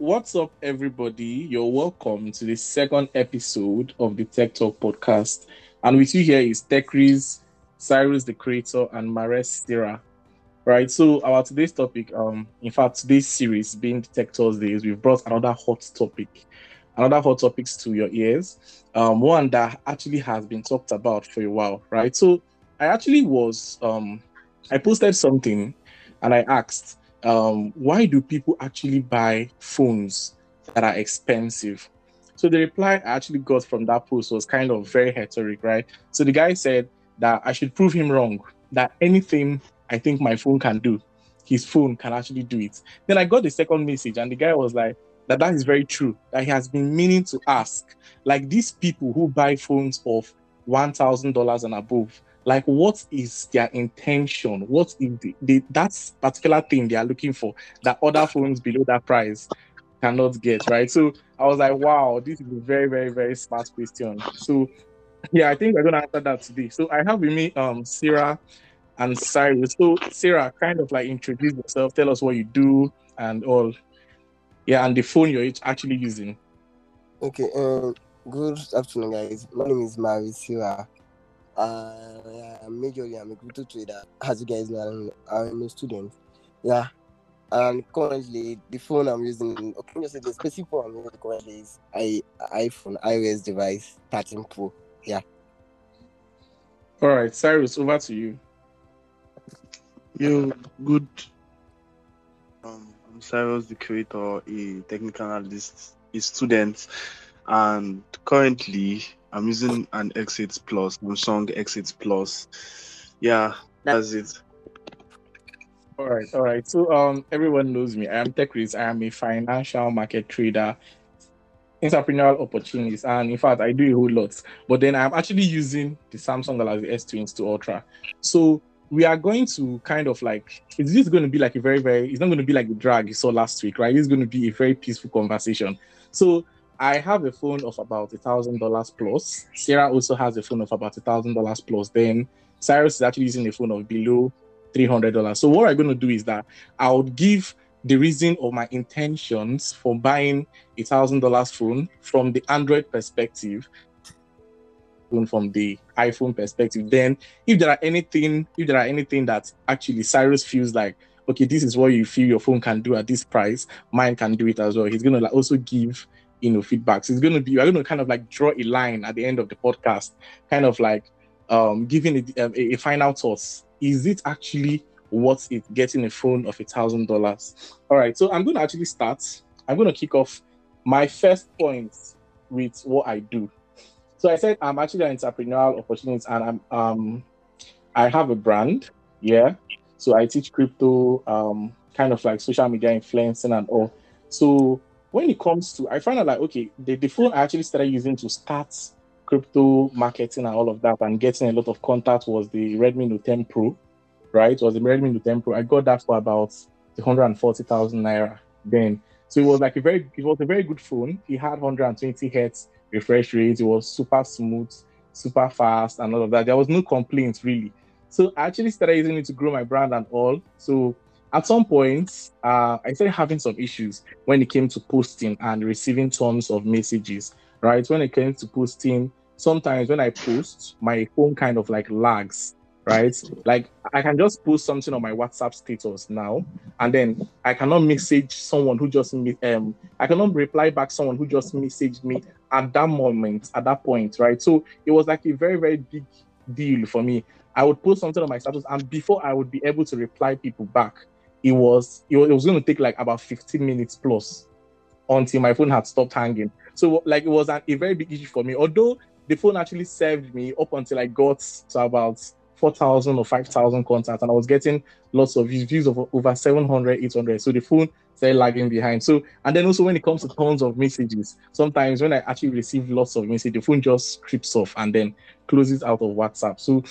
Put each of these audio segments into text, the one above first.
what's up, everybody? You're welcome to the second episode of the Tech Talk podcast. And with you here is Techris, Cyrus the creator, and Mares Stira. Right. So our today's topic, um, in fact, today's series being Tech Thursdays, we've brought another hot topic, another hot topics to your ears. Um, one that actually has been talked about for a while, right? So I actually was um I posted something and I asked, um, why do people actually buy phones that are expensive? So the reply I actually got from that post was kind of very rhetoric, right? So the guy said that I should prove him wrong, that anything I think my phone can do, his phone can actually do it. Then I got the second message, and the guy was like, that that is very true. That he has been meaning to ask, like these people who buy phones of one thousand dollars and above, like what is their intention? What is the, the that particular thing they are looking for that other phones below that price cannot get, right? So I was like, wow, this is a very, very, very smart question. So yeah, I think we're gonna answer that today. So I have with me um Sarah and Cyrus. So Sarah, kind of like introduce yourself, tell us what you do and all. Yeah, and the phone you're actually using. Okay, um, good afternoon, guys. My name is Marisira. Uh, yeah, majorly, I'm a crypto trader. As you guys know, I'm a student. Yeah, and currently, the phone I'm using, okay, just the specific phone I'm using currently is I iPhone iOS device 13 Pro. Yeah. All right, Cyrus, over to you. You good. Um, I'm Cyrus, the creator, a technical analyst, a student, and currently I'm using an S8 Plus, Samsung S8 Plus. Yeah, that's it. All right, all right. So um, everyone knows me. I am Techris. I am a financial market trader, entrepreneurial opportunities, and in fact, I do a whole lot. But then I'm actually using the Samsung Galaxy S22 Ultra. So we are going to kind of like it's just going to be like a very very it's not going to be like the drag you saw last week right it's going to be a very peaceful conversation so i have a phone of about a thousand dollars plus sarah also has a phone of about a thousand dollars plus then cyrus is actually using a phone of below three hundred dollars so what i'm going to do is that i would give the reason of my intentions for buying a thousand dollars phone from the android perspective from the iPhone perspective. Then, if there are anything, if there are anything that actually Cyrus feels like, okay, this is what you feel your phone can do at this price, mine can do it as well. He's gonna like also give you know feedbacks. it's gonna be, we're gonna kind of like draw a line at the end of the podcast, kind of like um giving it um, a, a final thought. Is it actually worth it getting a phone of a thousand dollars? All right, so I'm gonna actually start. I'm gonna kick off my first point with what I do. So I said I'm actually an entrepreneurial opportunity and I'm um I have a brand, yeah. So I teach crypto, um, kind of like social media influencing and all. So when it comes to I find out like okay, the, the phone I actually started using to start crypto marketing and all of that and getting a lot of contact was the Redmi Note 10 Pro, right? It was the Redmi Note 10 Pro. I got that for about 140,000 naira then. So it was like a very it was a very good phone. It had 120 hertz refresh rate. It was super smooth, super fast, and all of that. There was no complaints really. So I actually started using it to grow my brand and all. So at some point, uh, I started having some issues when it came to posting and receiving tons of messages. Right when it came to posting, sometimes when I post, my phone kind of like lags right? Like I can just post something on my WhatsApp status now, and then I cannot message someone who just um I cannot reply back someone who just messaged me at that moment, at that point, right? So it was like a very very big deal for me. I would post something on my status, and before I would be able to reply people back, it was it was, going to take like about 15 minutes plus until my phone had stopped hanging. So like it was an, a very big issue for me. Although the phone actually served me up until I got to about 4,000 or 5,000 contacts, and I was getting lots of views, of over 700, 800. So the phone started lagging behind. So, and then also when it comes to tons of messages, sometimes when I actually receive lots of messages, the phone just creeps off and then closes out of WhatsApp. So,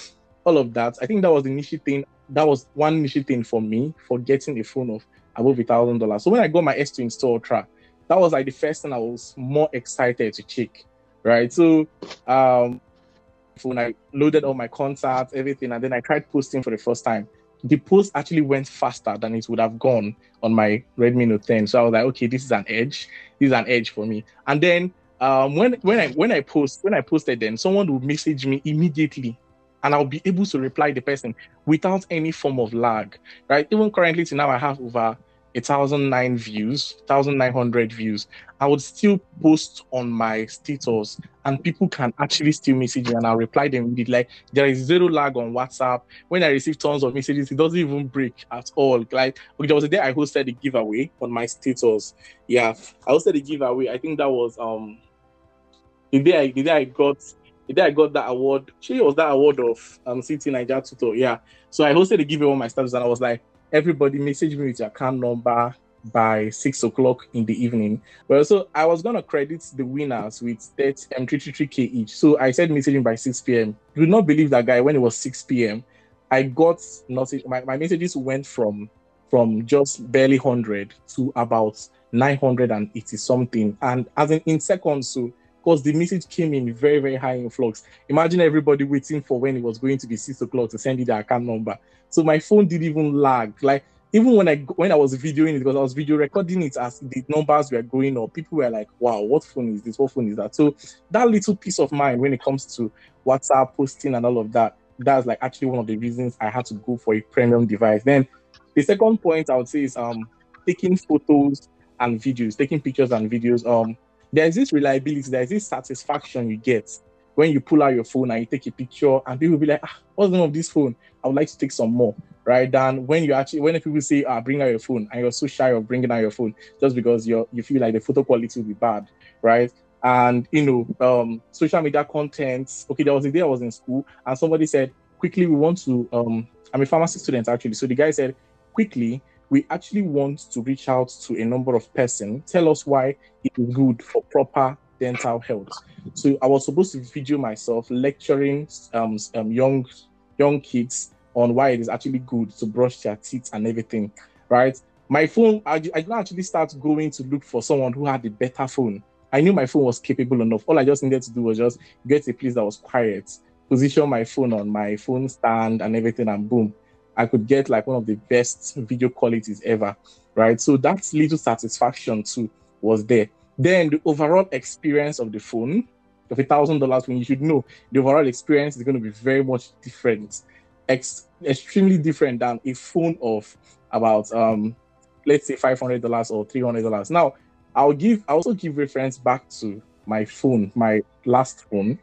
all of that, I think that was the initial thing. That was one initial thing for me for getting a phone of above a thousand dollars. So when I got my S2 install Ultra, that was like the first thing I was more excited to check, right? So, um, phone. I loaded all my contacts, everything, and then I tried posting for the first time. the post actually went faster than it would have gone on my Redmi Note 10. So I was like, okay, this is an edge. This is an edge for me. And then um, when when I when I post when I posted, then someone would message me immediately, and I'll be able to reply the person without any form of lag. Right? Even currently, to now I have over a thousand nine views, thousand nine hundred views. I would still post on my status, and people can actually still message me, and I'll reply them immediately. Like there is zero lag on WhatsApp. When I receive tons of messages, it doesn't even break at all. Like okay, there was a day I hosted a giveaway on my status. Yeah, I hosted a giveaway. I think that was um the day I the day I got the day I got that award. She was that award of um City Niger Tutor. Yeah. So I hosted a giveaway on my status, and I was like everybody message me with your account number by six o'clock in the evening. Well, so I was gonna credit the winners with that um, 333k each. So I said messaging by 6 p.m. You would not believe that guy when it was 6 p.m. I got nothing. My, my messages went from from just barely 100 to about 980 something, and as in in seconds. So because the message came in very very high influx. Imagine everybody waiting for when it was going to be six o'clock to send you the account number. So my phone didn't even lag. Like even when I when I was videoing it, because I was video recording it as the numbers were going up, people were like, "Wow, what phone is this? What phone is that?" So that little peace of mind when it comes to WhatsApp posting and all of that, that's like actually one of the reasons I had to go for a premium device. Then the second point I would say is um taking photos and videos, taking pictures and videos. Um, there's this reliability, there's this satisfaction you get when you pull out your phone and you take a picture, and people will be like, ah, what's the name of this phone? I would like to take some more, right? Than when you actually, when people say, ah, bring out your phone, and you're so shy of bringing out your phone just because you're you feel like the photo quality will be bad, right? And you know, um, social media content. Okay, there was a day I was in school, and somebody said, quickly, we want to. Um, I'm a pharmacy student actually, so the guy said, quickly, we actually want to reach out to a number of persons, tell us why it is good for proper dental health. So I was supposed to video myself lecturing um, um, young young kids on why it is actually good to brush their teeth and everything, right? My phone, I, I didn't actually start going to look for someone who had a better phone. I knew my phone was capable enough. All I just needed to do was just get a place that was quiet, position my phone on my phone stand and everything, and boom, I could get like one of the best video qualities ever, right? So that little satisfaction too was there. Then the overall experience of the phone of a thousand dollars when you should know the overall experience is going to be very much different, ex- extremely different than a phone of about um let's say five hundred dollars or three hundred dollars. Now I'll give I also give reference back to my phone, my last phone.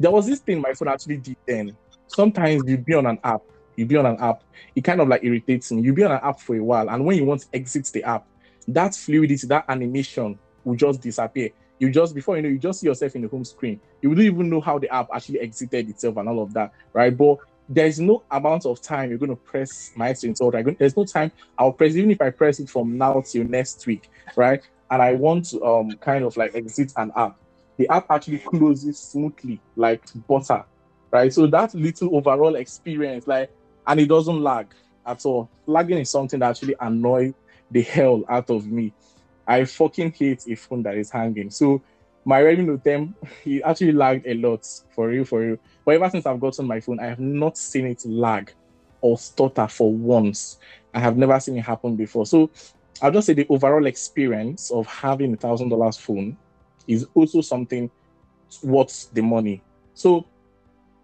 There was this thing my phone actually did then. Sometimes you'd be on an app you be on an app, it kind of like irritates me. You be on an app for a while, and when you want to exit the app, that fluidity, that animation will just disappear. You just before you know, you just see yourself in the home screen. You don't even know how the app actually exited itself and all of that, right? But there's no amount of time you're going to press my. Right? There's no time I'll press even if I press it from now till next week, right? And I want to um kind of like exit an app. The app actually closes smoothly, like butter, right? So that little overall experience, like and it doesn't lag at all. Lagging is something that actually annoys the hell out of me. I fucking hate a phone that is hanging. So my Redmi Note 10, it actually lagged a lot for real, for real. But ever since I've gotten my phone, I have not seen it lag or stutter for once. I have never seen it happen before. So I'll just say the overall experience of having a thousand dollars phone is also something worth the money. So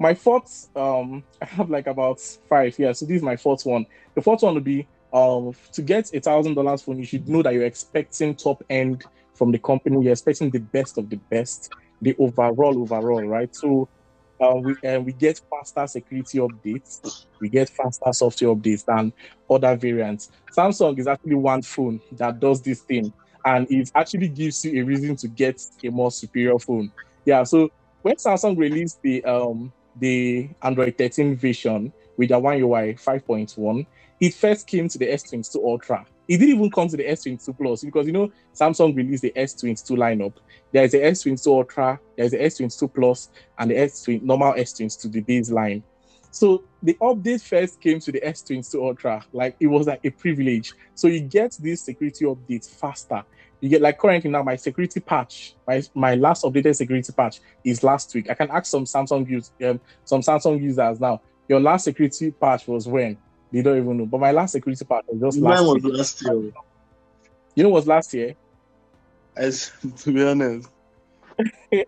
my fourth, um, I have like about five. Yeah, so this is my fourth one. The fourth one would be um to get a thousand dollars phone, you should know that you're expecting top end from the company. You're expecting the best of the best, the overall overall, right? So uh, we uh, we get faster security updates, we get faster software updates than other variants. Samsung is actually one phone that does this thing, and it actually gives you a reason to get a more superior phone. Yeah, so when Samsung released the um the Android 13 version with the One UI 5.1, it first came to the S22 Ultra. It didn't even come to the S22 Plus because you know Samsung released the S22 lineup. There's the S22 Ultra, there's the S22 Plus, and the S20 normal S22, the baseline. So the update first came to the S22 Ultra, like it was like a privilege. So you get this security update faster you get like currently now my security patch, my my last updated security patch is last week. I can ask some Samsung use um, some Samsung users now. Your last security patch was when? They don't even know. But my last security patch was just Mine last was year. last year. You know was last year? As to be honest.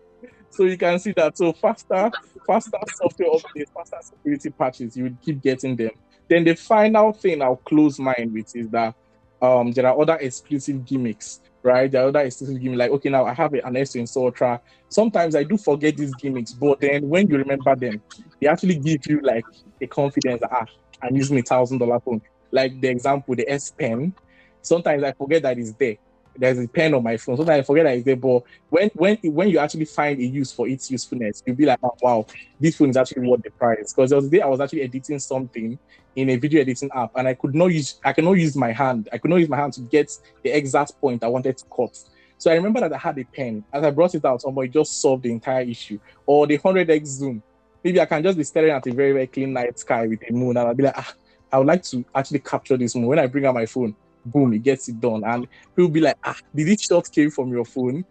So you can see that. So faster, faster software updates, faster security patches, you would keep getting them. Then the final thing I'll close mine with is that um there are other exclusive gimmicks, right? Are other exclusive gimmicks. Like okay, now I have an S20 Ultra. Sometimes I do forget these gimmicks, but then when you remember them, they actually give you like a confidence that ah, I'm using a thousand dollar phone. Like the example, the S Pen. Sometimes I forget that it's there. There's a pen on my phone. Sometimes I forget that it's there, but when when when you actually find a use for its usefulness, you'll be like, oh, wow, this phone is actually worth the price. Because there was a day I was actually editing something in a video editing app, and I could not use I cannot use my hand. I could not use my hand to get the exact point I wanted to cut. So I remember that I had a pen. As I brought it out, somebody just solved the entire issue. Or the 100x zoom. Maybe I can just be staring at a very, very clean night sky with a moon, and I'll be like, ah, I would like to actually capture this moon. When I bring out my phone, boom, he gets it done. And he'll be like, ah, did this shot came from your phone?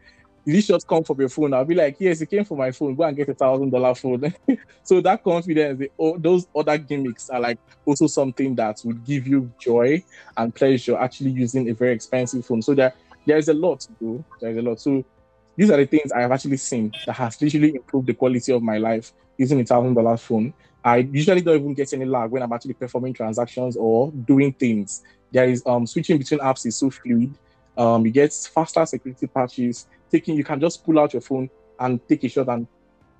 Did this shot come from your phone? I'll be like, yes, it came from my phone. Go and get a thousand dollar phone. so that confidence, the, those other gimmicks are like also something that would give you joy and pleasure actually using a very expensive phone. So there, there is a lot to do. There is a lot. So these are the things I have actually seen that has literally improved the quality of my life using a thousand dollar phone. I usually don't even get any lag when I'm actually performing transactions or doing things. There is um switching between apps is so fluid. Um, you get faster security patches. Taking you can just pull out your phone and take a shot and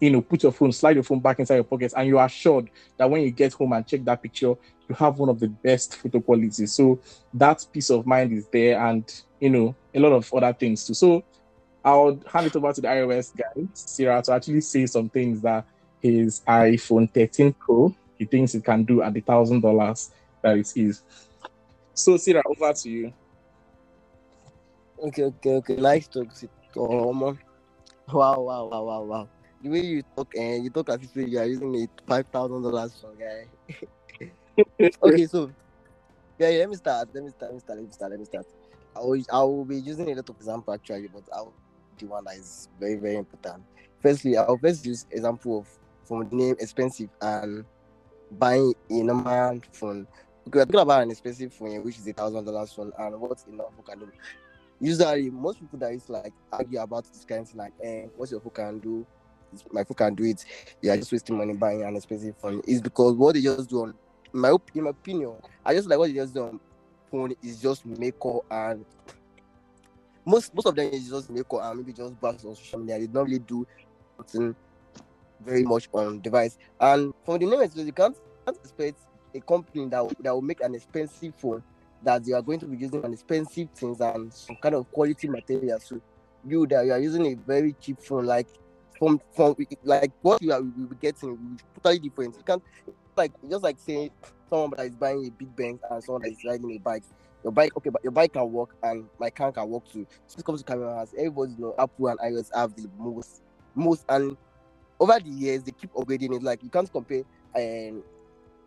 you know put your phone, slide your phone back inside your pockets, and you are assured that when you get home and check that picture, you have one of the best photo qualities. So that peace of mind is there, and you know a lot of other things too. So I'll hand it over to the iOS guy, Sarah, to actually say some things that his iPhone 13 Pro he thinks it can do at the thousand dollars that it is. So Sarah, over to you. Okay, okay, okay. Nice talk, oh, man. Wow, wow, wow, wow, wow. The way you talk and you talk as if you are using a five thousand dollars phone, guy. okay, so yeah, yeah, let me start. Let me start. Let me start. Let me start. Let me start. I will, I will be using a lot of example actually, but I'll the one that is very, very important. Firstly, I'll first use example of from the name expensive and buying a normal phone. Okay, we're talking about an expensive phone, which is a thousand dollars phone, and what enough phone can do. Usually, most people that is like argue about this kind of thing, like, eh, what's your phone can do? My phone can do it. You are just wasting money buying an expensive phone. Is because what they just do on my in my opinion, I just like what they just do on phone is just makeup and most most of them is just makeup and maybe just browse on social media. They don't really do something very much on device. And from the name you can't, can't expect a company that that will make an expensive phone that you are going to be using an expensive things and some kind of quality material. So you that you are using a very cheap phone, like from from like what you are will be getting will be totally different. You can't like just like saying someone that is buying a big bank and someone that is riding a bike. Your bike, okay, but your bike can work and my car can work too. So it comes to cameras, everybody know Apple and iOS have the most most and over the years they keep upgrading it. Like you can't compare um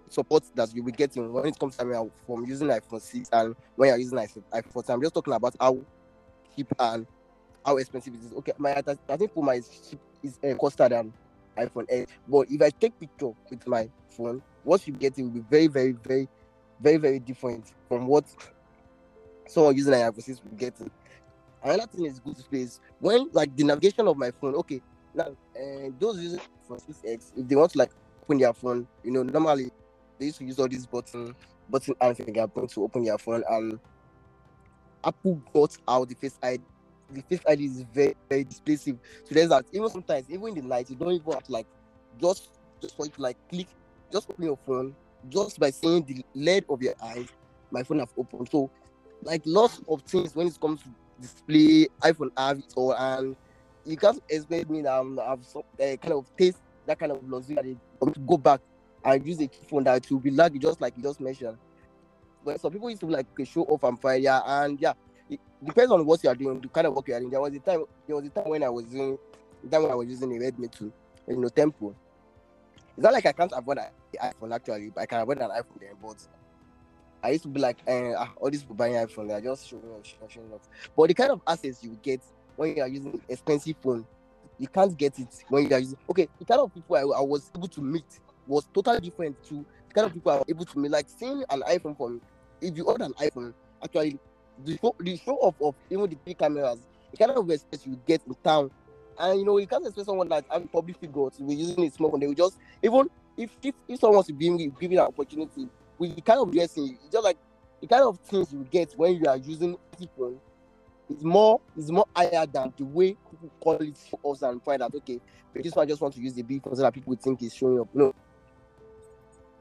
support that you'll be getting when it comes to from using iPhone 6 and when you're using iPhone iPhone 14. I'm just talking about how cheap and how expensive it is. Okay, my I think for my cheap is uh, costed than iPhone 8. But if I take picture with my phone, what you get it will be very, very, very, very, very different from what someone using an iPhone 6 will get. Another thing is good space. When like the navigation of my phone, okay, now uh, those using iPhone 6X, if they want to like open their phone, you know, normally they used to use all these button button and fingerprint to open your phone and Apple got out the face ID. The face ID is very, very displacive. So there's that even sometimes, even in the night, you don't even have to like just just for you to like click, just open your phone, just by seeing the LED of your eyes, my phone have opened. So like lots of things when it comes to display, iPhone have it all and you can't expect me that um, have some uh, kind of taste that kind of luxury that they go back and use a phone that will be laggy just like you just mentioned. But some people used to like show off and fire, yeah, and yeah, it depends on what you are doing, the kind of work you are doing. There was a time, there was a time when I was using, the time when I was using a Redmi 2, you know, Tempo. It's not like I can't avoid an iPhone actually, but I can avoid an iPhone. But I used to be like, ah, all these people buying iPhone, they are just showing off, showing off. But the kind of assets you get when you are using expensive phone, you can't get it when you are using. Okay, the kind of people I, I was able to meet was totally different to the kind of people are able to make like seeing an iPhone phone. If you order an iPhone, actually, the show, the show off of even the big cameras, the kind of respect you get in town, and you know you can't expect someone that having public figure to be using a smartphone. They will just even if if, if someone wants to be given an opportunity with the kind of dressing, just like the kind of things you get when you are using iPhone is more is more higher than the way people call it for us and find that okay, but this one just want to use the big phone so that people think it's showing up. No,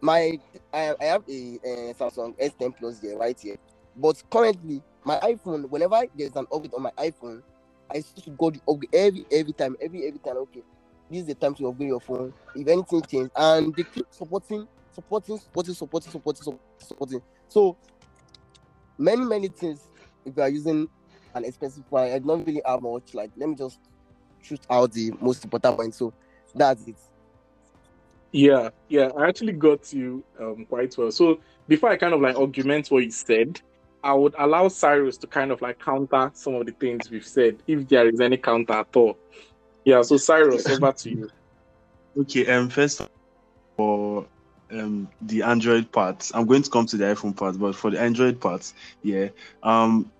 my I, I have a, a Samsung S10 Plus here right here, but currently my iPhone, whenever there's an update on my iPhone, I should go the upgrade every every time, every every time. Okay, this is the time to upgrade your phone. If anything changes, and they keep supporting, supporting, supporting, supporting, supporting, supporting. So many many things. If you are using an expensive phone, I don't really have much. Like let me just shoot out the most important points. So that's it. Yeah, yeah, I actually got you um, quite well. So before I kind of like augment what you said, I would allow Cyrus to kind of like counter some of the things we've said, if there is any counter at all. Yeah, so Cyrus, over to you. Okay, um, first for um the Android parts, I'm going to come to the iPhone part, but for the Android parts, yeah, um,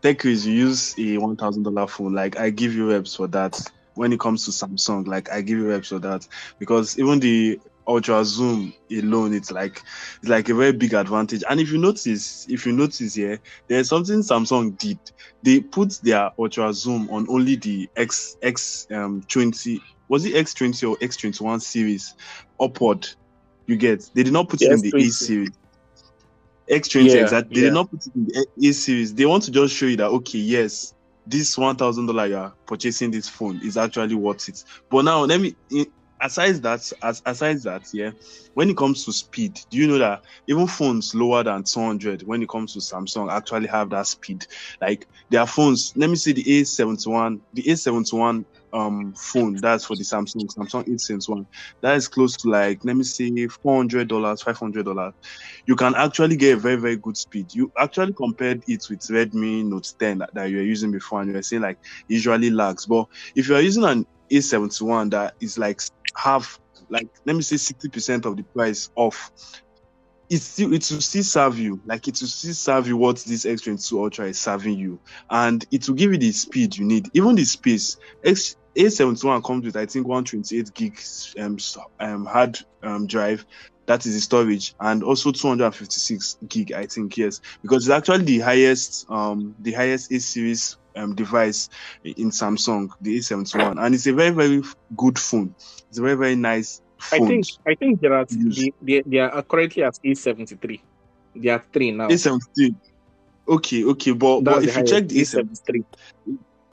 tech is you use a one thousand dollar phone, like I give you reps for that when it comes to Samsung, like I give you reps for that because even the ultra zoom alone, it's like it's like a very big advantage. And if you notice, if you notice here, there's something Samsung did. They put their ultra zoom on only the X X um 20 was it S20 or S21 series upward. You get they did not put it in the A series. S20 yeah, exactly. They yeah. did not put it in the A series. They want to just show you that okay, yes, this one thousand dollar you're purchasing this phone is actually worth it. But now let me aside that as aside that yeah when it comes to speed do you know that even phones lower than 200 when it comes to samsung actually have that speed like their phones let me see the a71 the a71 um phone that's for the Samsung Samsung 8 Sense one. That is close to like let me say four hundred dollars five hundred dollars. You can actually get very very good speed. You actually compared it with Redmi Note 10 that, that you were using before and you're saying like usually lags. But if you are using an A71 that is like half like let me say 60 percent of the price off it's still it will still serve you. Like it will still serve you what this s22 ultra is serving you. And it will give you the speed you need. Even the space X, a71 comes with I think 128 gigs um, um hard um, drive. That is the storage, and also 256 gig. I think yes, because it's actually the highest um the highest A series um device in Samsung, the A71, and it's a very very good phone. It's a very very nice. Phone. I think I think there are they, they, they are currently at A73. They are three now. A73. Okay, okay, but, but if you check the A73,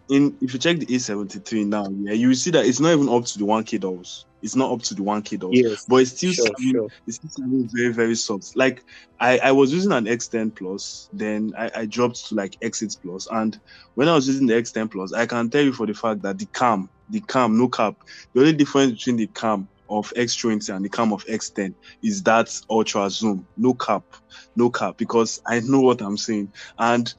in if you check the A73 now, yeah, you will see that it's not even up to the 1K dolls. It's not up to the 1K dolls. Yes, but it's still sure, sure. it's still very, very soft. Like I, I was using an S10 plus, then I, I dropped to like S8 plus. And when I was using the S10 plus, I can tell you for the fact that the cam, the cam, no cap, the only difference between the cam of S20 and the cam of S10 is that ultra zoom, no cap, no cap, because I know what I'm saying. And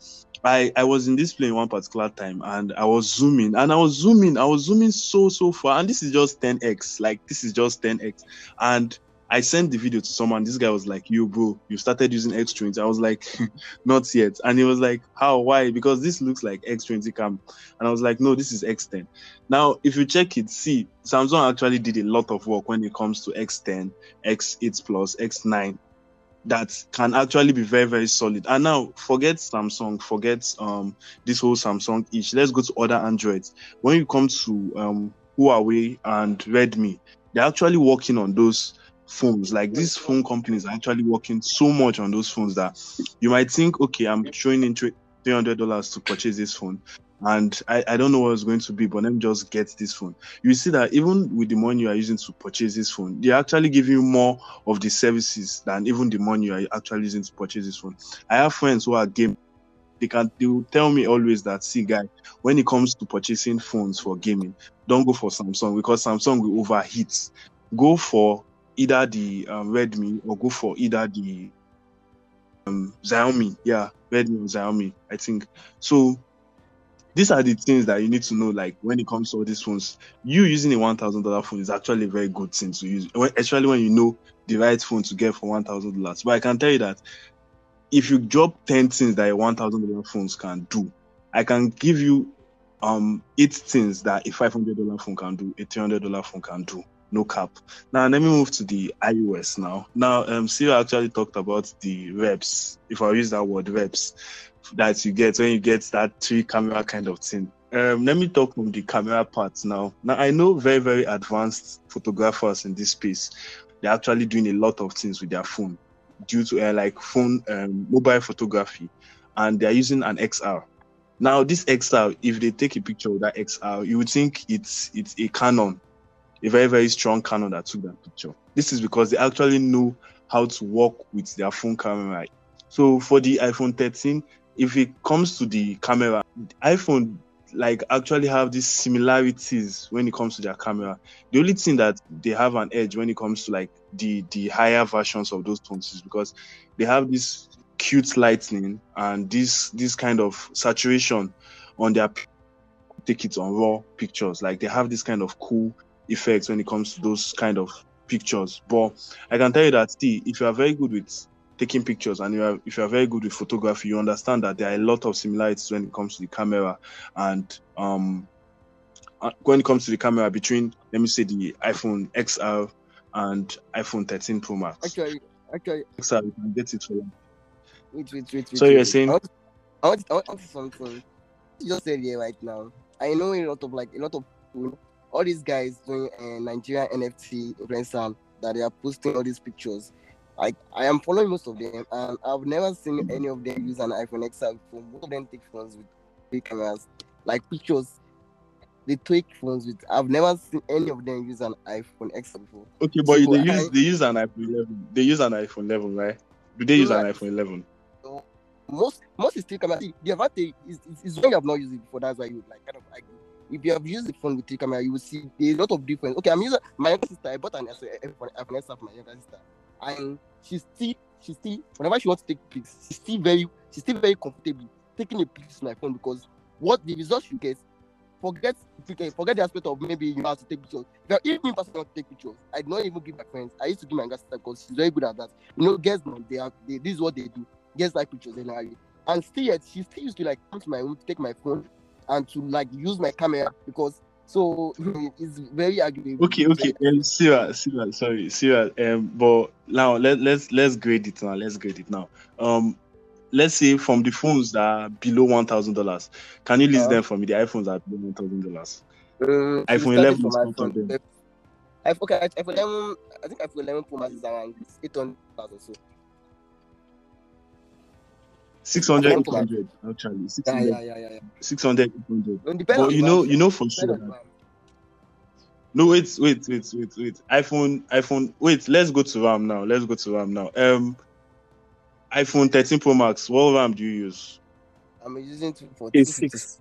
I, I was in this plane one particular time and I was zooming and I was zooming, I was zooming so so far, and this is just 10x, like this is just 10x. And I sent the video to someone. This guy was like, "You bro, you started using S20." I was like, "Not yet." And he was like, "How? Why?" Because this looks like S20 cam, and I was like, "No, this is S10." Now, if you check it, see, Samsung actually did a lot of work when it comes to S10, S8 Plus, S9, that can actually be very very solid. And now forget samsung forget um this whole samsung ish let's go to other androids. When you come to um huawei and redmi they're actually working on those phones. Like these phone companies are actually working so much on those phones that you might think okay i'm throwing in $300 to purchase this phone and I, I don't know what it's going to be, but let me just get this phone. You see that even with the money you are using to purchase this phone, they actually give you more of the services than even the money you are actually using to purchase this phone. I have friends who are game. They can they will tell me always that see guy, when it comes to purchasing phones for gaming, don't go for Samsung because Samsung will overheat. Go for either the um, Redmi or go for either the um, Xiaomi. Yeah, Redmi or Xiaomi. I think so these are the things that you need to know. Like when it comes to all these phones, you using a one thousand dollar phone is actually a very good thing to use, especially when you know the right phone to get for one thousand dollars. But I can tell you that if you drop ten things that a one thousand dollar phones can do, I can give you um eight things that a five hundred dollar phone can do, a three hundred dollar phone can do. No cap. Now let me move to the iOS now. Now um Sarah actually talked about the reps, if I use that word reps, that you get when you get that three camera kind of thing. Um, let me talk from the camera part now. Now I know very, very advanced photographers in this space. They're actually doing a lot of things with their phone due to uh, like phone um, mobile photography, and they're using an XR. Now this XR, if they take a picture with that XR, you would think it's it's a Canon, a very very strong Canon that took that picture. This is because they actually know how to work with their phone camera. So for the iPhone 13, if it comes to the camera, iPhone like actually have these similarities when it comes to their camera. The only thing that they have an edge when it comes to like the the higher versions of those phones is because they have this cute lighting and this this kind of saturation on their it on raw pictures. Like they have this kind of cool effects when it comes to those kind of pictures. But I can tell you that still, if you are very good with taking pictures and you are if you are very good with photography, you understand that there are a lot of similarities when it comes to the camera and um uh, when it comes to the camera between let me say the iPhone XR and iPhone 13 Pro Max. Actually, actually, XR you can get it for wait, wait, wait, wait. So you're wait. saying- I want, I want, I want, I want something. You just said here right now. I know a lot of like a lot of people, all these guys doing uh, Nigerian NFT influencer that they are posting all these pictures. Like I am following most of them, and I've never seen any of them use an iPhone XR before. Most of them take phones with big cameras, like pictures. They take phones with. I've never seen any of them use an iPhone XR before. Okay, but So they I- use they use an iPhone 11. They use an iPhone 11, right? Do they use an iPhone 11? most most is still camera. The advantage is, is, is when you have not used it before. That's why you like kind of argue. If you have used the phone with three camera, you will see a lot of difference. Okay, I'm using my younger sister. I bought an iPhone iPhone for my younger sister, and she's still she's still whenever she wants to take pics, she's still very she's still very comfortable taking a picture with my phone because what the results she gets. Forget forget the aspect of maybe you have to take pictures. If I- personally want to take pictures, I do not even give my friends. I used to give my younger because she's very good at that. You know, girls they are they, this is what they do. Girls like pictures generally and still yet she still used to like come to my room to take my phone and to like use my camera because so it's very agreeable. Okay, okay. Um, Sarah, Sarah, sorry, Sarah. Um, but now let let's let's grade it now. Let's grade it now. Um, let's say from the phones that are below one thousand dollars, can you list Uh, them for me? The iPhones are below one thousand dollars. Um, iPhone we 11 started from is not on iPhone. okay, iPhone 11, I think iPhone 11 Pro Max is around 800 or so. 600, 800, actually. Yeah, 600, yeah, yeah, yeah. yeah. 600, 800. It But on you know, you know for sure. on the brand. No, wait, wait, wait, wait, wait. iPhone, iPhone. Wait, let's go to RAM now. Let's go to RAM now. Um, iPhone 13 Pro Max. What RAM do you use? I'm using it for It's six.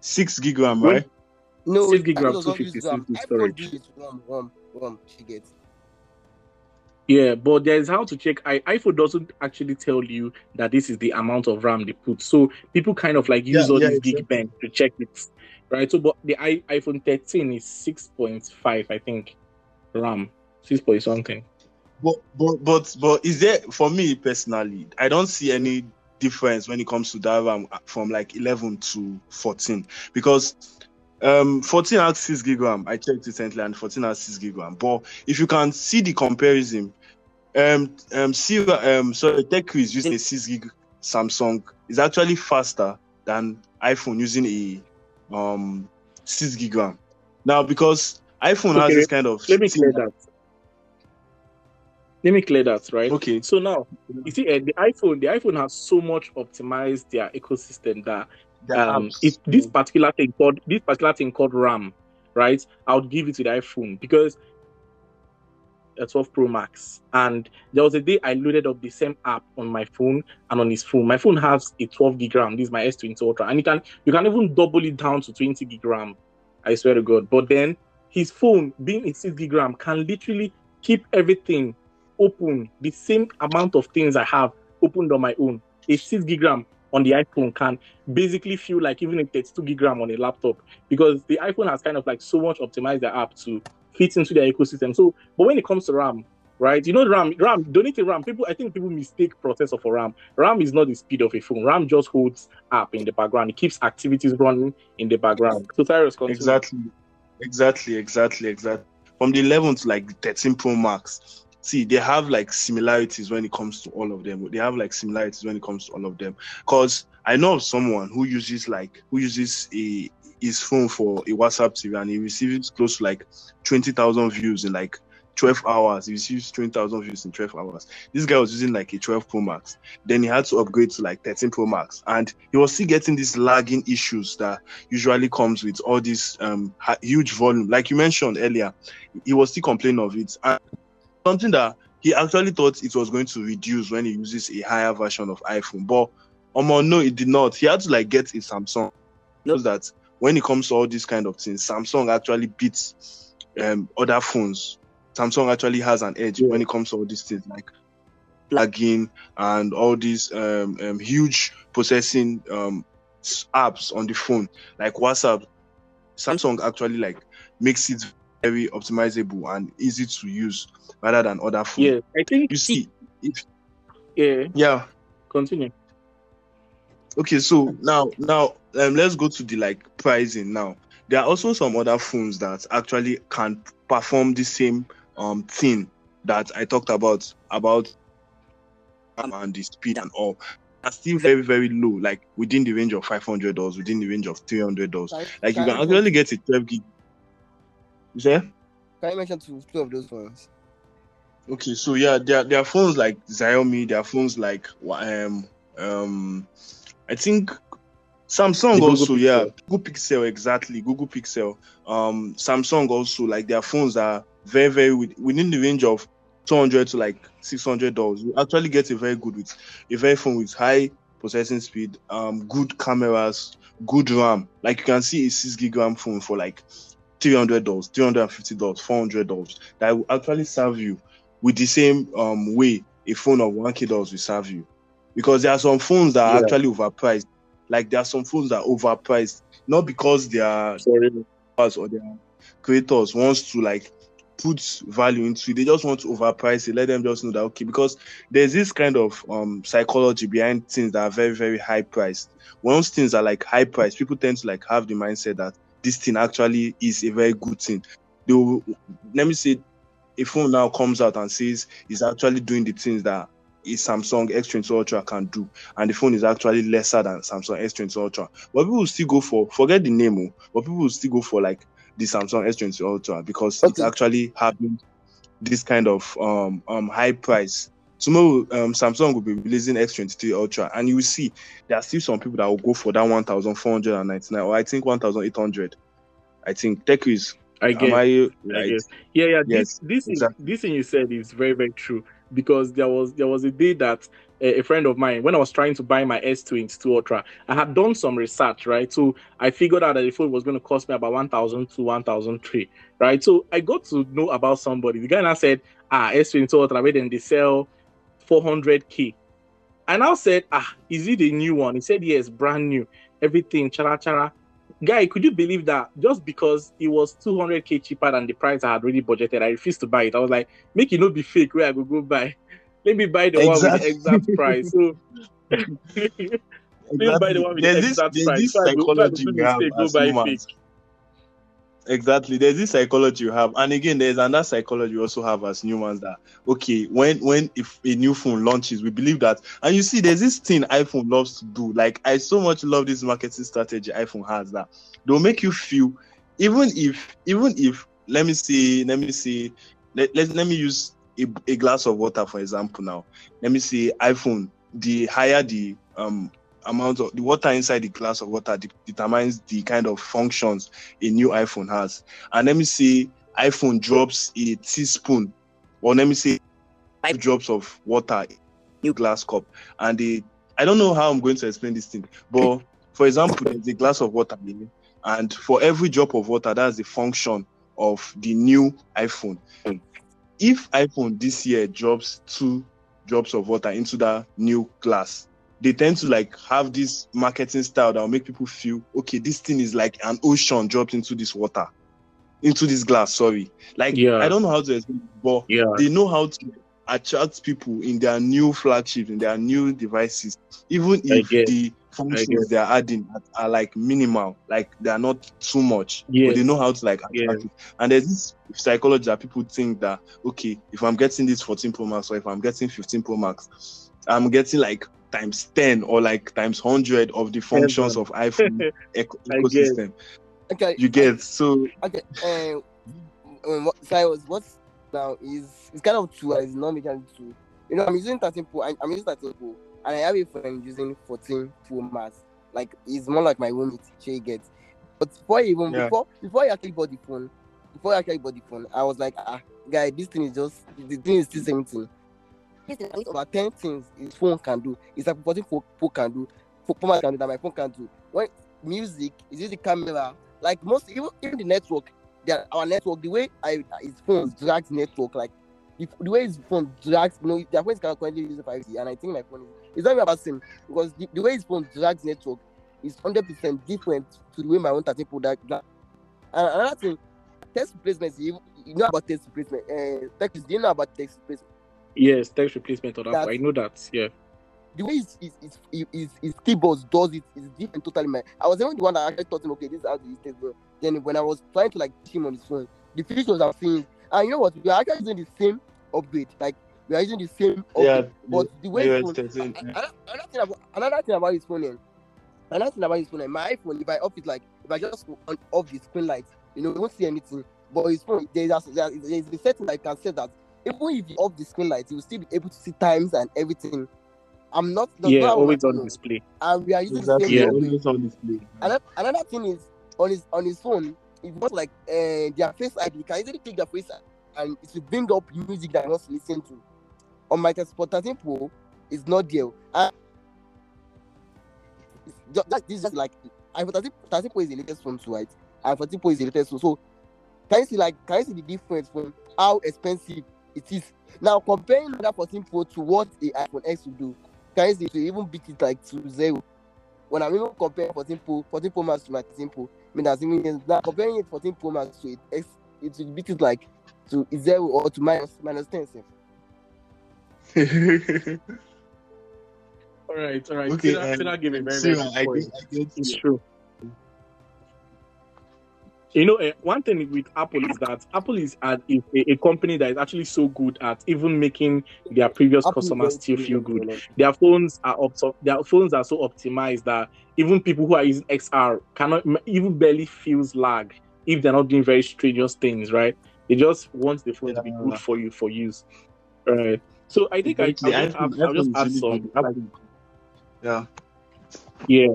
Six gig RAM, right? No, Six it- gig iPhone RAM, does not 250 use RAM. simple iPhone do it RAM, RAM, RAM. She gets. Yeah, but there's how to check. I, iPhone doesn't actually tell you that this is the amount of RAM they put. So people kind of like use Yeah, all yeah, these exactly. bank to check it, right? So, but the I, iPhone 13 is 6.5, I think, RAM, six point something. But but but but is there for me personally? I don't see any difference when it comes to that RAM from like 11 to 14 because um 14 has 6 gig RAM. I checked recently and 14 has 6 gig RAM. But if you can see the comparison, um um see um sorry Tech is using a 6 gig Samsung is actually faster than iPhone using a um 6 gig RAM. Now because iPhone has this kind of Let me clear that. Let me clear that, right? Okay. So now, you see, uh, the iPhone, the iPhone has so much optimized their ecosystem that um, if this particular thing called this particular thing called RAM, right? I would give it to the iPhone because a 12 Pro Max, and there was a day I loaded up the same app on my phone and on his phone. My phone has a 12 gig RAM. This is my S20 Ultra, and you can you can even double it down to 20 gig RAM. I swear to God. But then his phone, being a 6 gig RAM, can literally keep everything open, the same amount of things I have opened on my own. A 6 gig RAM on the iPhone can basically feel like even a 32 gig RAM on a laptop because the iPhone has kind of like so much optimized the app to fit into their ecosystem. So, but when it comes to RAM, right? You know, RAM, RAM, donating RAM. People, I think people mistake processor for RAM. RAM is not the speed of a phone. RAM just holds app in the background. It keeps activities running in the background. So, Cyrus, continue. Exactly, exactly, exactly, exactly. From the 11 to like 13 Pro Max, see, they have like similarities when it comes to all of them. They have like similarities when it comes to all of them. Because I know of someone who uses like who uses a his phone for a WhatsApp TV and he receives close to like 20,000 views in like 12 hours. He receives 20,000 views in 12 hours. This guy was using like a 12 Pro Max. Then he had to upgrade to like 13 Pro Max. And he was still getting these lagging issues that usually comes with all this um, huge volume. Like you mentioned earlier, he was still complaining of it. And something that he actually thought it was going to reduce when he uses a higher version of iPhone. But um, no, it did not. He had to like get a Samsung. Knows that when it comes to all these kind of things, Samsung actually beats um, other phones. Samsung actually has an edge yeah. when it comes to all these things like plugin and all these um, um, huge processing um, apps on the phone, like WhatsApp. Samsung actually like makes it very optimizable and easy to use rather than other phones. Yeah, I think you see. If, yeah. Yeah. Continue. Okay, so now now um, let's go to the like pricing now. There are also some other phones that actually can perform the same um thing that I talked about about and the speed and all. Are still very very low, like within the range of five hundred dollars, within the range of three hundred dollars. Like you can actually get a twelve gig. You say? Can you mention two, two of those phones? Okay, so yeah, there there are phones like Xiaomi, there are phones like um um I think Samsung also, yeah. Google Pixel, exactly. Google Pixel. Um, Samsung also, like their phones are very, very within the range of 200 to like 600 dollars. You actually get a very good with a very phone with high processing speed, um, good cameras, good RAM. Like you can see a 6 gig RAM phone for like 300 dollars, 350 dollars, 400 dollars. That will actually serve you with the same um way a phone of 1k dollars will serve you because there are some phones that are yeah. actually overpriced. Like there are some phones that are overpriced, not because they are sorry or their creators wants to like put value into it. They just want to overprice it. Let them just know that okay, because there's this kind of um psychology behind things that are very, very high priced. Once things are like high priced, people tend to like have the mindset that this thing actually is a very good thing. They will, let me say a phone now comes out and says it's actually doing the things that a Samsung S20 Ultra can do, and the phone is actually lesser than Samsung S20 Ultra. But people will still go for forget the name, oh, but people will still go for like the Samsung S20 Ultra because okay. it's actually having this kind of um um high price. Tomorrow, um, Samsung will be releasing s23 Ultra, and you will see there are still some people that will go for that 1,499 or I think 1,800. I think Tech is. I guess. I, right? I guess. Yeah, yeah. Yes, this this exactly. this thing you said is very very true because there was there was a day that a, a friend of mine when I was trying to buy my S22 Ultra, I had done some research, right? So I figured out that the phone was going to cost me about 1,000 to 1,003, right? So I got to know about somebody. The guy now said, ah, S22 Ultra, where then they sell 400k. I now said, ah, is it a new one? He said, yes, brand new, everything, chara chara guy, could you believe that just because it was 200k cheaper than the price I had already budgeted, I refused to buy it. I was like, make it not be fake where I go go buy. Let me buy the exactly. one with the exact price. So please buy the one with there's the exact this, price. This so psychology go, go buy fake. Exactly. There's this psychology you have, and again, there's another psychology you also have as humans that okay, when when if a new phone launches, we believe that, and you see, there's this thing iPhone loves to do. Like I so much love this marketing strategy iPhone has that they'll make you feel, even if even if let me see, let me see, let let, let me use a, a glass of water for example. Now, let me see iPhone. The higher the um amount of the water inside the glass of water de- determines the kind of functions a new iPhone has. And let me say iPhone drops a teaspoon, or let me say five drops of water in a new glass cup. And I don't know how I'm going to explain this thing, but for example, there's a glass of water, and for every drop of water, that's the function of the new iPhone. If iPhone this year drops two drops of water into that new glass, they tend to like have this marketing style that will make people feel okay, this thing is like an ocean dropped into this water, into this glass. Sorry, like Yeah. I don't know how to explain, it, but Yeah. they know how to attract people in their new flagships in their new devices, even if the functions they are adding are, are like minimal, like they are not too much. But they know how to like attract Yes. it. And there's this psychology that people think that okay, if I'm getting this 14 Pro Max or if I'm getting 15 Pro Max, I'm getting like times 10 or like times 100 of the functions of iPhone eco- I get. ecosystem. Okay. You get so Okay. Uh, um, what, Cyrus, what's now is it's kind of true it's not making true. You know, I'm using 13 Pro. I, I'm using 13 Pro, and I have a friend using 14 Pro Max. Like, it's more like my roommate. She gets. But before I even Yeah. before before I actually bought the phone, before I actually bought the phone, I was like, ah, guy, this thing is just the thing is still same thing. Is about 10 things his phone can do. It's like 14 Pro, Pro can do. Max can do that my phone can do. When music is using camera, like most even even the network that our network, the way I his phone drags network, like the, the way his phone drags, you know, their phone is currently using 5G, and I think my phone is it's not about same because the, the way his phone drags network is 100% different to the way my own 13 Pro drag. And another thing, text replacement, you, you know about text replacement. Uh, text, do you know about text replacement? Yes, text replacement on that. I know that. Yeah. the way his his, his, his, his keyboard does it is different totally man. I was even the one that actually taught him, okay, this is how to use Then when I was trying to like teach him on his phone, the features I'm seeing, and you know what, we are actually using the same upgrade. Like we are using the same upgrade, yeah, but the way yeah, phone, it's 13, a- a- another, another thing about another thing about his phone, eh, another thing about his phone, eh, my iPhone, if I off it like if I just on off the screen light, you know, you won't see anything. But his phone, there's a, there is a setting that I can set that even if you off the screen light, you will still be able to see times and everything. I'm not. that's Yeah, not always on display. and we are using exactly. the Yeah. same Yeah, upgrade. always on display. Another, another thing is on his on his phone, it's not like uh, their face ID. You can easily click their face and it will bring up music that I want to listen to. On my Sport 13 Pro, it's not there. And just, that, this is just like iPhone 13, 13 Pro is the latest phone, right? And 14 Pro is the latest phone. So can you see like can you see the difference from how expensive it is? Now comparing that 14 Pro to what a iPhone X will do, can you see to even beat it like to zero? when I'm even comparing 14 Pro, 14 Pro Max to my 13 Pro, I mean that's even now comparing it 14 Pro Max to it, X, it will beat it like to zero or to minus minus 10. sef. All right, all right. Okay, Sarah, um, Sarah gave a very, very I good get, point. I get It's you. true. You know, uh, one thing with Apple is that Apple is, uh, is a, a company that is actually so good at even making their previous Apple customers still feel good. Their phones are up, their phones are so optimized that even people who are using XR cannot even barely feels lag if they're not doing very strenuous things, right? They just want the phone to be good for you for use, right? So I think I, Exactly. I'll just, iPhone- add, I'll just add some really good. Apple- Yeah. yeah.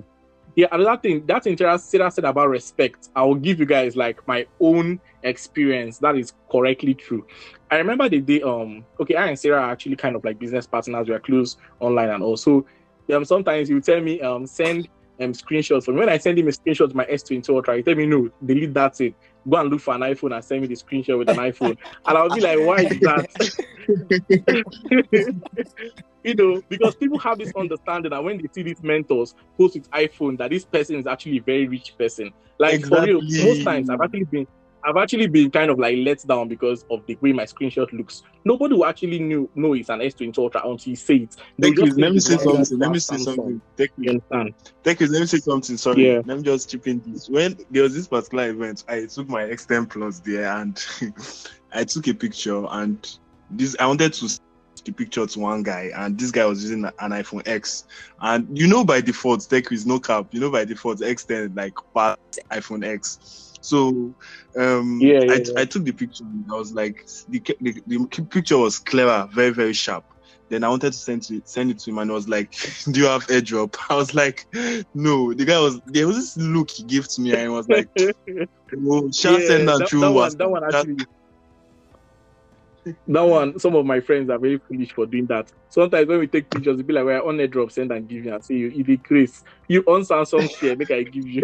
Yeah, another thing that interest Sarah said about respect, I will give you guys like my own experience. That is correctly true. I remember the day, um, okay, I and Sarah are actually kind of like business partners. We are close online and also um sometimes you tell me um send um screenshots from when I send him a screenshot my S20 Ultra, he tell me no, delete that thing. Go and look for an iPhone and send me the screenshot with an iPhone. And I'll be like, why is that? you know, because people have this understanding that when they see these mentors post with iPhone, that this person is actually a very rich person. Like for real, most times I've actually been I've actually been kind of like let down because of the way my screenshot looks. Nobody will actually knew know it's an S20 Ultra until you say it. Thank you. Let me say one of those something. Let me say something. Thank You. Thank you. Let me say something. Sorry. Yeah. Let me just chip in this. When there was this particular event, I took my S10 Plus there and I took a picture and this I wanted to the picture to one guy and this guy was using an iPhone X and you know by default tech is no cap you know by default S10 like past iPhone X so um Yeah, yeah, I, yeah. I took the picture and I was like the, the, the picture was clever very very sharp then I wanted to send it send it to him and I was like, Do you have airdrop? I was like, No. The guy was there was this look he gave to me and he was like, Oh, shall Yeah, send that that, through that one, that one actually. That one, some of my friends are very foolish for doing that. Sometimes when we take pictures, it be like we're on a drop, send and give you and say you it decrease. You on Samsung share, make I give you.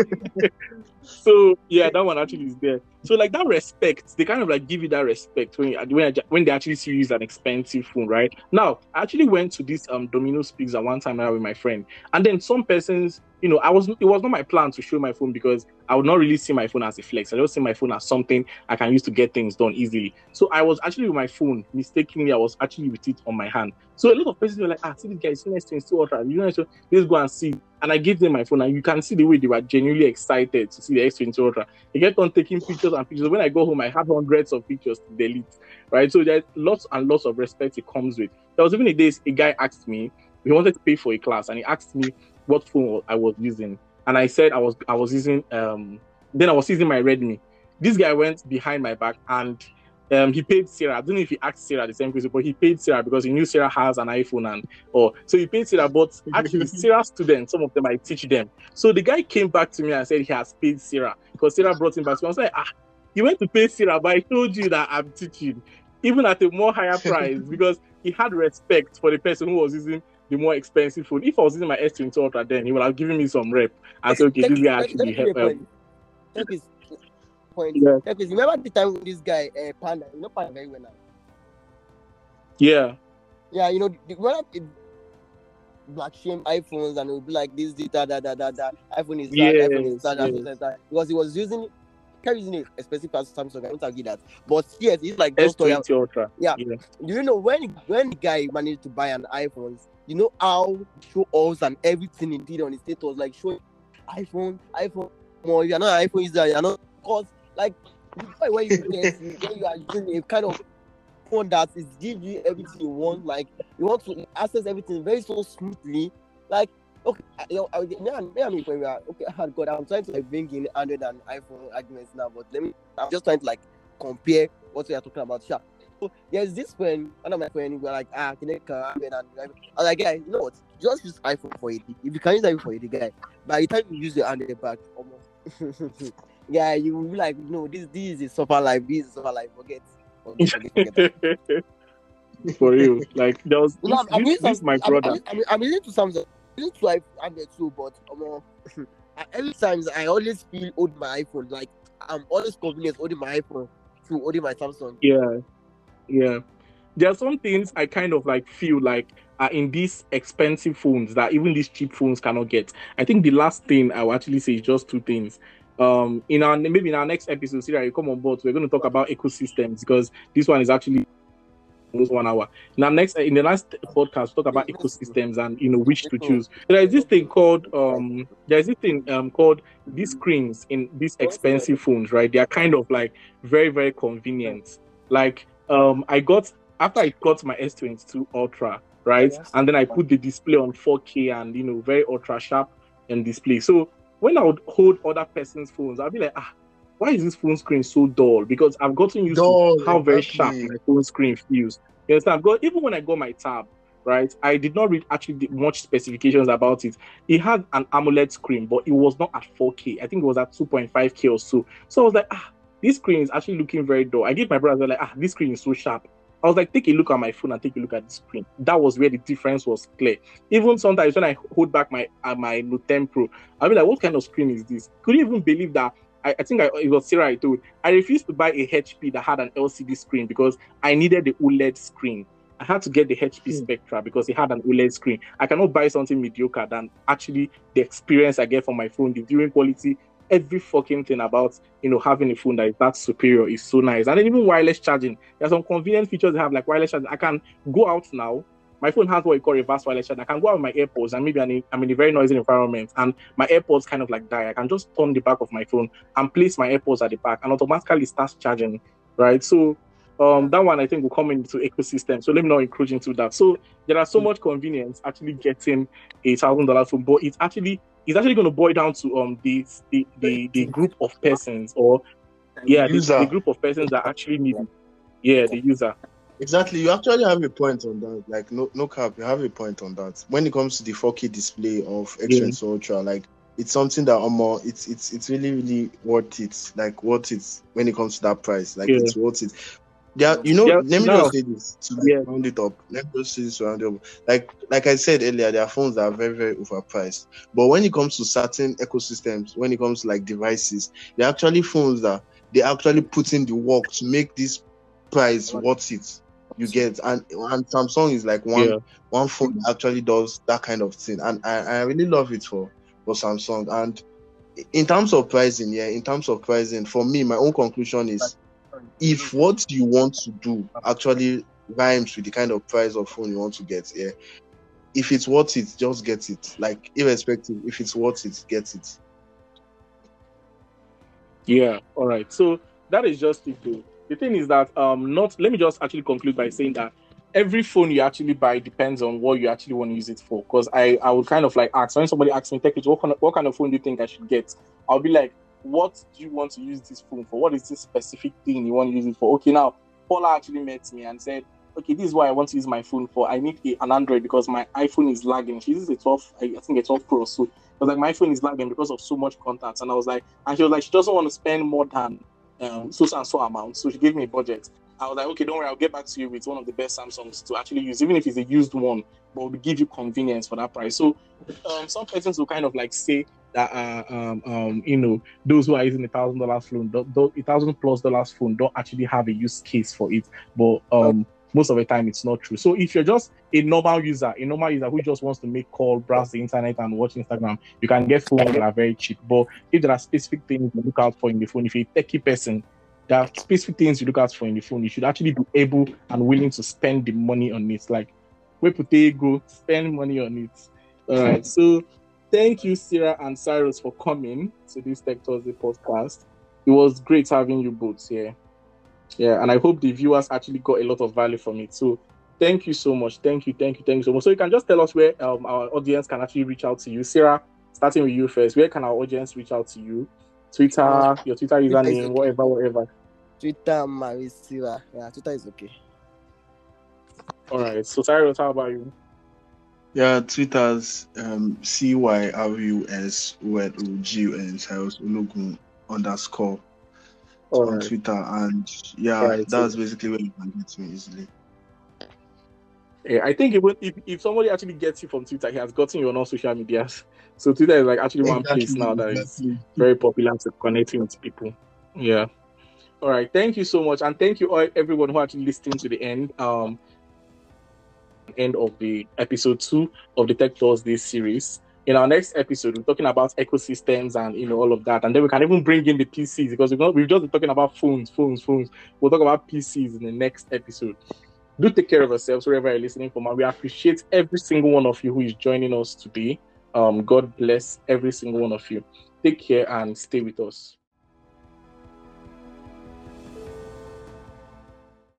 so yeah, that one actually is there. So like that respect, they kind of like give you that respect when you, when I, when they actually see you use an expensive phone, right? Now, I actually went to this um Domino's Pizza one time out with my friend, and then some persons, you know, I was it was not my plan to show my phone because I would not really see my phone as a flex. I just see my phone as something I can use to get things done easily. So I was actually with my phone, mistakenly, I was actually with it on my hand. So a lot of persons were like, ah, see this guy is nice to install ultra. You know, so let's go and see. And I gave them my phone, and you can see the way they were genuinely excited to see the S20 Ultra. They kept on taking pictures and pictures. When I go home, I have hundreds of pictures to delete, right? So there's lots and lots of respect it comes with. There was even a day a guy asked me, he wanted to pay for a class, and he asked me what phone I was using, and I said I was I was using um then I was using my Redmi. This guy went behind my back and um, he paid Sarah. I don't know if he asked Sarah the same question, but he paid Sarah because he knew Sarah has an iPhone and or so he paid Sarah. But actually, Sarah students, some of them I teach them. So the guy came back to me and said he has paid Sarah because Sarah brought him back. So I was like, ah, he went to pay Sarah, but I told you that I'm teaching, even at a more higher price because he had respect for the person who was using the more expensive phone. If I was using my S22 Ultra, then he would have given me some rep and said, okay, this guy actually help. Um, point. Yeah. Because remember the time with this guy, uh, Panda, you know Panda very well now. Yeah. Yeah, you know, the, when it, black shame iPhones and it would be like this, this, that, that, that, that, that. iPhone is that, yes, iPhone is that, yes. that, that, because he was using kept using it, especially for Samsung. I won't argue that. But yes, it's like S20 Ultra. Yeah. yeah. Do you know when when the guy managed to buy an iPhone, you know how show offs and everything he did on his status, like showing iPhone, iPhone more, you're not an iPhone user, you're not because like when you get when you are using a kind of phone that is give you everything you want, like you want to access everything very so smoothly. Like okay, you know, I, me me and me when we are okay, oh God, I'm trying to like bring in Android and iPhone arguments now, but let me I'm just trying to like compare what we are talking about. Sure. So there's this friend, one of my friends were like, ah, can I Android and I was like, guys, you know what? Just use iPhone for it. If you can use iPhone for it, guy. By the time you use the Android back, almost yeah, you will be like, no, this this is suffer life, this is suffer life. Forget, forget, forget, forget. For you, like there was this, no, I'm, this, this my brother. I'm, I'm, I'm listening to Samsung, listening to Android too, but um, every times I always feel old my iPhone. Like I'm always convenient holding my iPhone to holding my Samsung. Yeah, yeah. There are some things I kind of like feel like are in these expensive phones that even these cheap phones cannot get. I think the last thing I will actually say is just two things um in our maybe in our next episode Sarah, you come on board we're going to talk about ecosystems because this one is actually almost one hour. Now next in the last podcast talk about ecosystems and you know which to choose. There is this thing called um there's this thing um called these screens in these expensive phones right? They are kind of like very very convenient. Like um i got after i got my s22 ultra right? And then i put the display on 4k and you know very ultra sharp and display. So when I would hold other person's phones, I'd be like, ah, why is this phone screen so dull? Because I've gotten used dull, to how exactly. very sharp my phone screen feels. You understand? I've got even when I got my tab, right? I did not read actually much specifications about it. It had an AMOLED screen, but it was not at 4K. I think it was at 2.5K or so. So I was like, ah, this screen is actually looking very dull. I gave my brother like, ah, this screen is so sharp. I was like, take a look at my phone and take a look at the screen. That was where the difference was clear. Even sometimes when I hold back my uh, my Note 10 Pro, I'll be like, what kind of screen is this? Could you even believe that. I, I think I, it was Sarah I told. I refused to buy a HP that had an LCD screen because I needed the OLED screen. I had to get the HP hmm. Spectra because it had an OLED screen. I cannot buy something mediocre than actually the experience I get from my phone, the viewing quality, every fucking thing about you know having a phone that is that superior is so nice. And then even wireless charging, there's some convenient features they have like wireless charging. I can go out now. My phone has what we call reverse wireless charging. I can go out with my AirPods and maybe I'm in, I'm in a very noisy environment and my AirPods kind of like die. I can just turn the back of my phone and place my AirPods at the back and automatically starts charging. Right. So um, that one I think will come into ecosystem. So let me not encroach into that. So there are so much convenience actually getting a thousand dollar phone, but it's actually it's actually going to boil down to um the the the, the group of persons or yeah the, the, group of persons that actually need it. Yeah, the user. Exactly. You actually have a point on that. Like no no cap, you have a point on that. When it comes to the 4K display of X yeah. Ultra, like it's something that um, it's it's it's really really worth it. Like worth it when it comes to that price. Like yeah. it's worth it. There, you know, Yeah, let me no. just say this to Yeah. round it up. Let me just say this to round it up. Like, like I said earlier, there are phones that are very, very overpriced. But when it comes to certain ecosystems, when it comes to like devices, they're actually phones that they actually put in the work to make this price worth it. You get and and Samsung is like one Yeah. one phone that actually does that kind of thing, and I, I really love it for for Samsung. And in terms of pricing, yeah, in terms of pricing, for me, my own conclusion is if what you want to do actually rhymes with the kind of price of phone you want to get, yeah, if it's worth it, just get it. Like irrespective, if it's worth it, get it. Yeah. All right. So that is just it. Though. The thing is that um, not. Let me just actually conclude by saying that every phone you actually buy depends on what you actually want to use it for. Because I I would kind of like ask when somebody asks me, "Take it. What kind of what kind of phone do you think I should get?" I'll be like, "What do you want to use this phone for? What is this specific thing you want to use it for?" Okay, now Paula actually met me and said, "Okay, this is what I want to use my phone for. I need a, an Android because my iPhone is lagging. She uses a 12, I think a 12 Pro. So I was like, my phone is lagging because of so much contact. And I was like, and she was like, she doesn't want to spend more than um, so and so amount. So she gave me a budget. I was like, okay, don't worry, I'll get back to you with one of the best Samsungs to actually use, even if it's a used one, but will give you convenience for that price. So um, some persons will kind of like say that, uh, um, um, you know, those who are using a thousand dollars phone, a thousand plus dollars phone, don't actually have a use case for it. But um, most of the time, it's not true. So if you're just a normal user, a normal user who just wants to make call, browse the internet, and watch Instagram, you can get phones that are very cheap. But if there are specific things you look out for in the phone, if you're a techie person, there are specific things you look out for in the phone. You should actually be able and willing to spend the money on it. Like, where put they go, spend money on it. All right. So, thank you, Sarah and Cyrus, for coming to this Tech Thursday podcast. It was great having you both here. Yeah, and I hope the viewers actually got a lot of value from it. So, thank you so much. Thank you, thank you, thank you so much. So, you can just tell us where um, our audience can actually reach out to you. Sarah, starting with you first, where can our audience reach out to you? Twitter, your Twitter username, whatever, whatever. Twitter Marisira. Yeah, Twitter is okay. All right. So, Cyrus, how about you? Yeah, Twitter's um, C Y R U S O L O G U N Cyrus Ologun underscore All on right. Twitter, and yeah, Right, that's basically where you can get me easily. Yeah, I think it would, if, if somebody actually gets you from Twitter, he has gotten you on all social medias. So Twitter is like actually one place now that is exactly. very popular to connecting with people. Yeah. All right. Thank you so much, and thank you all everyone who actually listened to the end. Um, end of the episode two of the Tech Thursday series. In our next episode, we're talking about ecosystems and you know all of that, and then we can even bring in the PCs because we've, we've just been talking about phones, phones, phones. We'll talk about PCs in the next episode. Do take care of yourselves wherever you're listening from, and we appreciate every single one of you who is joining us today. Um, God bless every single one of you. Take care and stay with us.